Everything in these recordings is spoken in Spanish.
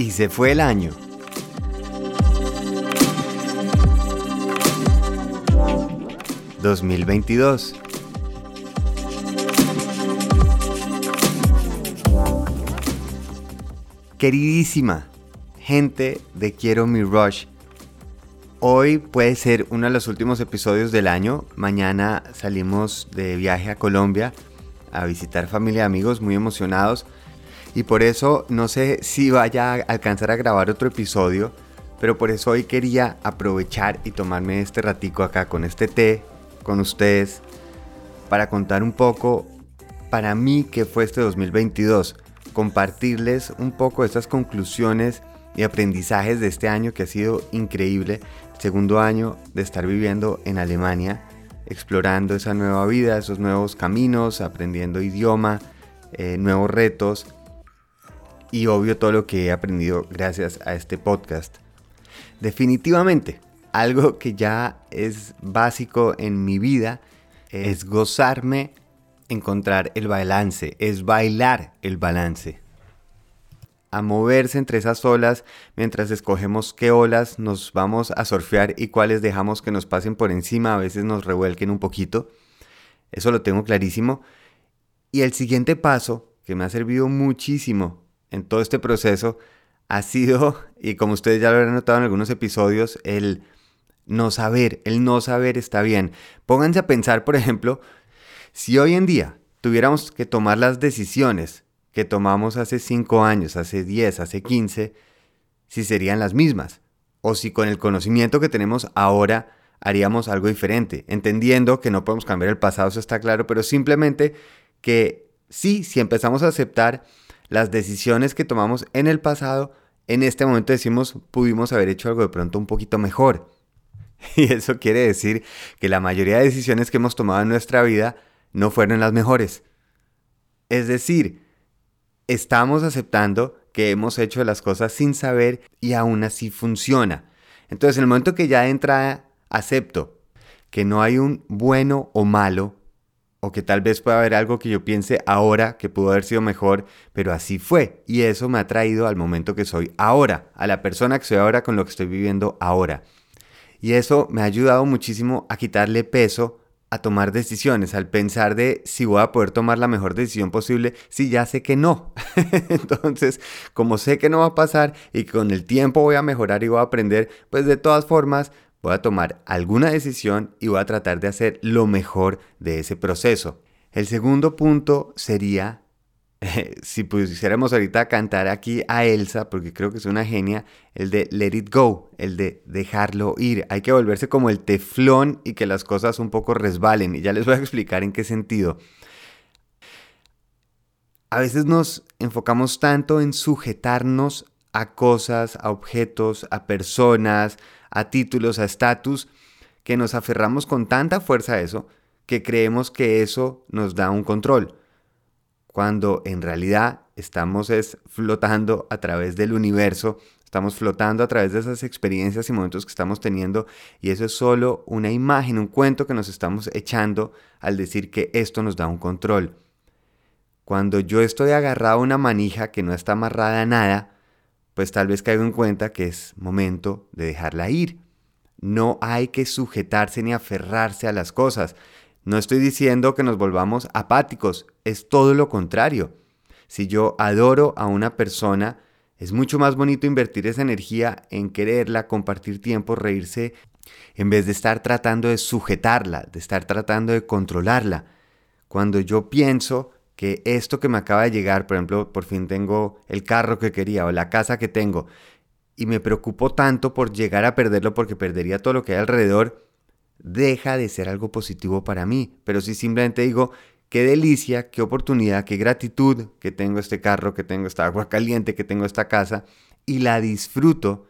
Y se fue el año. ¿2022? Queridísima gente de Quiero Mi Rush, hoy puede ser uno de los últimos episodios del año. Mañana salimos de viaje a Colombia a visitar familia y amigos muy emocionados y por eso no sé si vaya a alcanzar a grabar otro episodio, pero por eso hoy quería aprovechar y tomarme este ratico acá con este té, con ustedes, para contar un poco para mí que fue este 2022, compartirles un poco estas conclusiones y aprendizajes de este año que ha sido increíble, segundo año de estar viviendo en Alemania, explorando esa nueva vida, esos nuevos caminos, aprendiendo idioma, eh, nuevos retos y obvio todo lo que he aprendido gracias a este podcast. Definitivamente, algo que ya es básico en mi vida es gozarme, encontrar el balance, es bailar el balance. A moverse entre esas olas mientras escogemos qué olas nos vamos a surfear y cuáles dejamos que nos pasen por encima, a veces nos revuelquen un poquito. Eso lo tengo clarísimo. Y el siguiente paso, que me ha servido muchísimo en todo este proceso ha sido, y como ustedes ya lo habrán notado en algunos episodios, el no saber. El no saber está bien. Pónganse a pensar, por ejemplo, si hoy en día tuviéramos que tomar las decisiones que tomamos hace 5 años, hace 10, hace 15, si serían las mismas. O si con el conocimiento que tenemos ahora haríamos algo diferente. Entendiendo que no podemos cambiar el pasado, eso está claro, pero simplemente que sí, si empezamos a aceptar las decisiones que tomamos en el pasado, en este momento decimos pudimos haber hecho algo de pronto un poquito mejor. Y eso quiere decir que la mayoría de decisiones que hemos tomado en nuestra vida no fueron las mejores. Es decir, estamos aceptando que hemos hecho las cosas sin saber y aún así funciona. Entonces, en el momento que ya entra, acepto que no hay un bueno o malo, o que tal vez pueda haber algo que yo piense ahora que pudo haber sido mejor, pero así fue. Y eso me ha traído al momento que soy ahora, a la persona que soy ahora con lo que estoy viviendo ahora. Y eso me ha ayudado muchísimo a quitarle peso a tomar decisiones, al pensar de si voy a poder tomar la mejor decisión posible, si ya sé que no. Entonces, como sé que no va a pasar y con el tiempo voy a mejorar y voy a aprender, pues de todas formas voy a tomar alguna decisión y voy a tratar de hacer lo mejor de ese proceso. El segundo punto sería, si pusiéramos ahorita a cantar aquí a Elsa, porque creo que es una genia, el de let it go, el de dejarlo ir. Hay que volverse como el teflón y que las cosas un poco resbalen. Y ya les voy a explicar en qué sentido. A veces nos enfocamos tanto en sujetarnos a cosas, a objetos, a personas, a títulos, a estatus, que nos aferramos con tanta fuerza a eso que creemos que eso nos da un control, cuando en realidad estamos es flotando a través del universo, estamos flotando a través de esas experiencias y momentos que estamos teniendo y eso es solo una imagen, un cuento que nos estamos echando al decir que esto nos da un control. Cuando yo estoy agarrado a una manija que no está amarrada a nada, pues tal vez caigo en cuenta que es momento de dejarla ir. No hay que sujetarse ni aferrarse a las cosas. No estoy diciendo que nos volvamos apáticos, es todo lo contrario. Si yo adoro a una persona, es mucho más bonito invertir esa energía en quererla, compartir tiempo, reírse, en vez de estar tratando de sujetarla, de estar tratando de controlarla. Cuando yo pienso que esto que me acaba de llegar, por ejemplo, por fin tengo el carro que quería o la casa que tengo, y me preocupo tanto por llegar a perderlo porque perdería todo lo que hay alrededor, deja de ser algo positivo para mí. Pero si simplemente digo, qué delicia, qué oportunidad, qué gratitud que tengo este carro, que tengo esta agua caliente, que tengo esta casa, y la disfruto,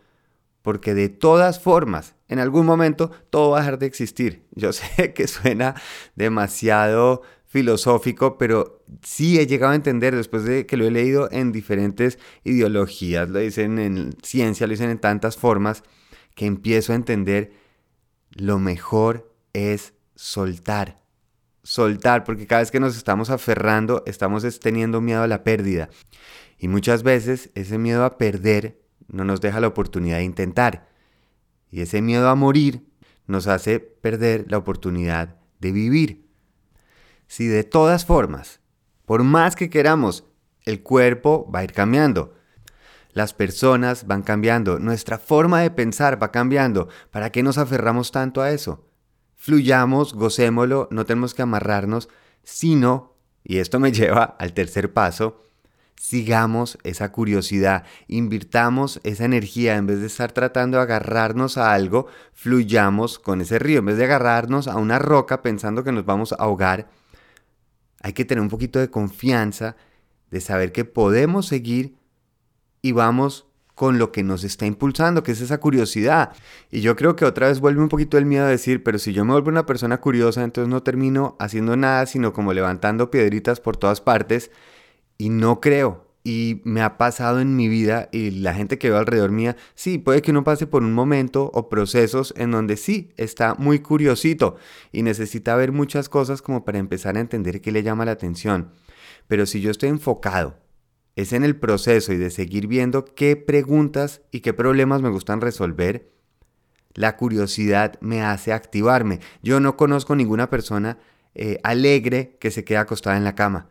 porque de todas formas, en algún momento todo va a dejar de existir. Yo sé que suena demasiado filosófico, pero sí he llegado a entender después de que lo he leído en diferentes ideologías, lo dicen en ciencia, lo dicen en tantas formas, que empiezo a entender lo mejor es soltar. soltar, porque cada vez que nos estamos aferrando, estamos teniendo miedo a la pérdida. Y muchas veces ese miedo a perder no nos deja la oportunidad de intentar. Y ese miedo a morir nos hace perder la oportunidad de vivir. Si de todas formas, por más que queramos, el cuerpo va a ir cambiando, las personas van cambiando, nuestra forma de pensar va cambiando, ¿para qué nos aferramos tanto a eso? Fluyamos, gocémoslo, no tenemos que amarrarnos, sino, y esto me lleva al tercer paso, sigamos esa curiosidad, invirtamos esa energía, en vez de estar tratando de agarrarnos a algo, fluyamos con ese río, en vez de agarrarnos a una roca pensando que nos vamos a ahogar, hay que tener un poquito de confianza, de saber que podemos seguir y vamos con lo que nos está impulsando, que es esa curiosidad. Y yo creo que otra vez vuelve un poquito el miedo a decir, pero si yo me vuelvo una persona curiosa, entonces no termino haciendo nada, sino como levantando piedritas por todas partes y no creo. Y me ha pasado en mi vida y la gente que veo alrededor mía, sí, puede que uno pase por un momento o procesos en donde sí, está muy curiosito y necesita ver muchas cosas como para empezar a entender qué le llama la atención. Pero si yo estoy enfocado, es en el proceso y de seguir viendo qué preguntas y qué problemas me gustan resolver, la curiosidad me hace activarme. Yo no conozco ninguna persona eh, alegre que se quede acostada en la cama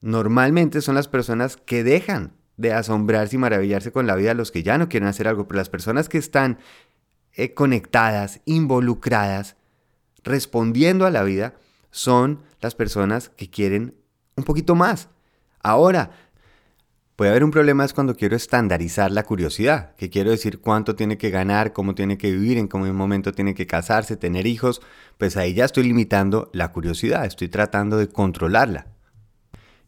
normalmente son las personas que dejan de asombrarse y maravillarse con la vida, los que ya no quieren hacer algo, pero las personas que están eh, conectadas, involucradas, respondiendo a la vida, son las personas que quieren un poquito más. Ahora, puede haber un problema es cuando quiero estandarizar la curiosidad, que quiero decir cuánto tiene que ganar, cómo tiene que vivir, en qué momento tiene que casarse, tener hijos, pues ahí ya estoy limitando la curiosidad, estoy tratando de controlarla.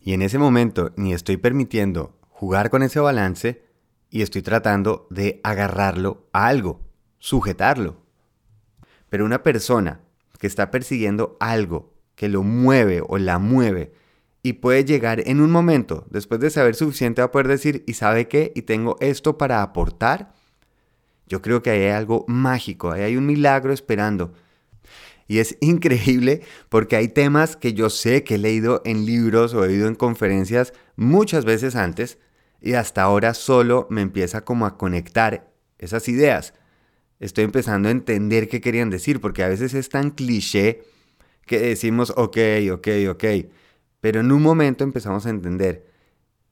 Y en ese momento ni estoy permitiendo jugar con ese balance y estoy tratando de agarrarlo a algo, sujetarlo. Pero una persona que está persiguiendo algo que lo mueve o la mueve y puede llegar en un momento, después de saber suficiente, a poder decir, ¿y sabe qué? Y tengo esto para aportar. Yo creo que ahí hay algo mágico, ahí hay un milagro esperando y es increíble porque hay temas que yo sé que he leído en libros o he oído en conferencias muchas veces antes y hasta ahora solo me empieza como a conectar esas ideas. Estoy empezando a entender qué querían decir porque a veces es tan cliché que decimos ok, ok, ok, pero en un momento empezamos a entender.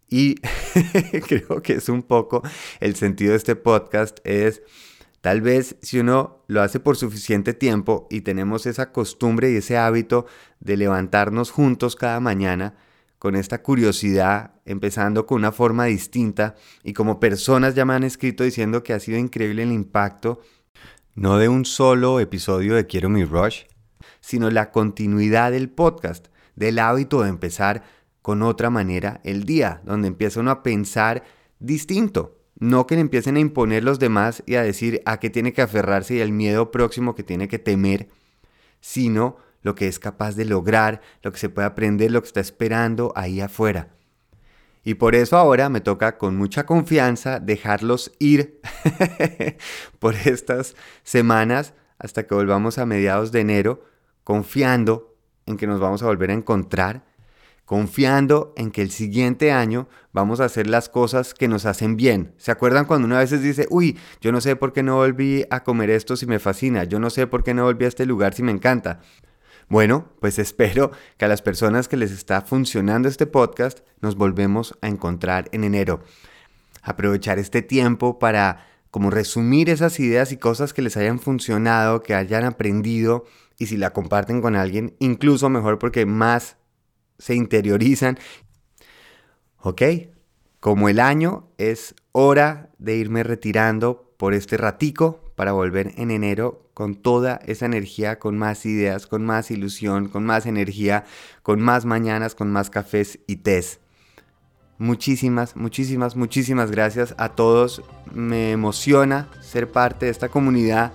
Y creo que es un poco el sentido de este podcast es Tal vez si uno lo hace por suficiente tiempo y tenemos esa costumbre y ese hábito de levantarnos juntos cada mañana con esta curiosidad, empezando con una forma distinta y como personas ya me han escrito diciendo que ha sido increíble el impacto, no de un solo episodio de Quiero mi Rush, sino la continuidad del podcast, del hábito de empezar con otra manera el día, donde empieza uno a pensar distinto, no que le empiecen a imponer los demás y a decir a qué tiene que aferrarse y el miedo próximo que tiene que temer, sino lo que es capaz de lograr, lo que se puede aprender, lo que está esperando ahí afuera. Y por eso ahora me toca con mucha confianza dejarlos ir por estas semanas hasta que volvamos a mediados de enero, confiando en que nos vamos a volver a encontrar confiando en que el siguiente año vamos a hacer las cosas que nos hacen bien. ¿Se acuerdan cuando uno a veces dice, uy, yo no sé por qué no volví a comer esto si me fascina, yo no sé por qué no volví a este lugar si me encanta? Bueno, pues espero que a las personas que les está funcionando este podcast nos volvemos a encontrar en enero. Aprovechar este tiempo para como resumir esas ideas y cosas que les hayan funcionado, que hayan aprendido y si la comparten con alguien, incluso mejor porque más se interiorizan. ¿Ok? Como el año es hora de irme retirando por este ratico para volver en enero con toda esa energía, con más ideas, con más ilusión, con más energía, con más mañanas, con más cafés y tés. Muchísimas, muchísimas, muchísimas gracias a todos. Me emociona ser parte de esta comunidad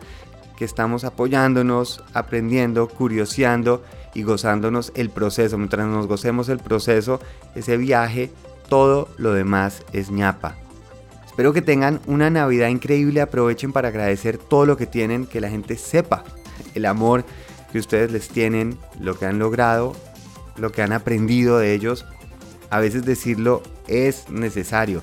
que estamos apoyándonos, aprendiendo, curioseando y gozándonos el proceso. Mientras nos gocemos el proceso, ese viaje, todo lo demás es ñapa. Espero que tengan una Navidad increíble, aprovechen para agradecer todo lo que tienen, que la gente sepa el amor que ustedes les tienen, lo que han logrado, lo que han aprendido de ellos. A veces decirlo es necesario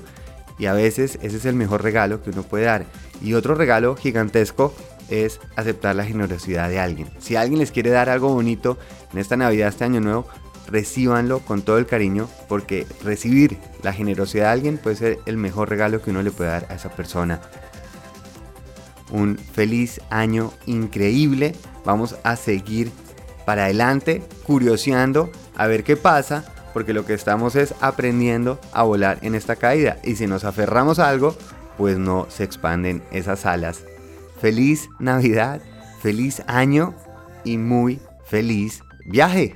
y a veces ese es el mejor regalo que uno puede dar. Y otro regalo gigantesco es aceptar la generosidad de alguien. Si alguien les quiere dar algo bonito en esta Navidad, este año nuevo, recíbanlo con todo el cariño porque recibir la generosidad de alguien puede ser el mejor regalo que uno le puede dar a esa persona. Un feliz año increíble. Vamos a seguir para adelante, curioseando, a ver qué pasa, porque lo que estamos es aprendiendo a volar en esta caída. Y si nos aferramos a algo, pues no se expanden esas alas. Feliz Navidad, feliz año y muy feliz viaje.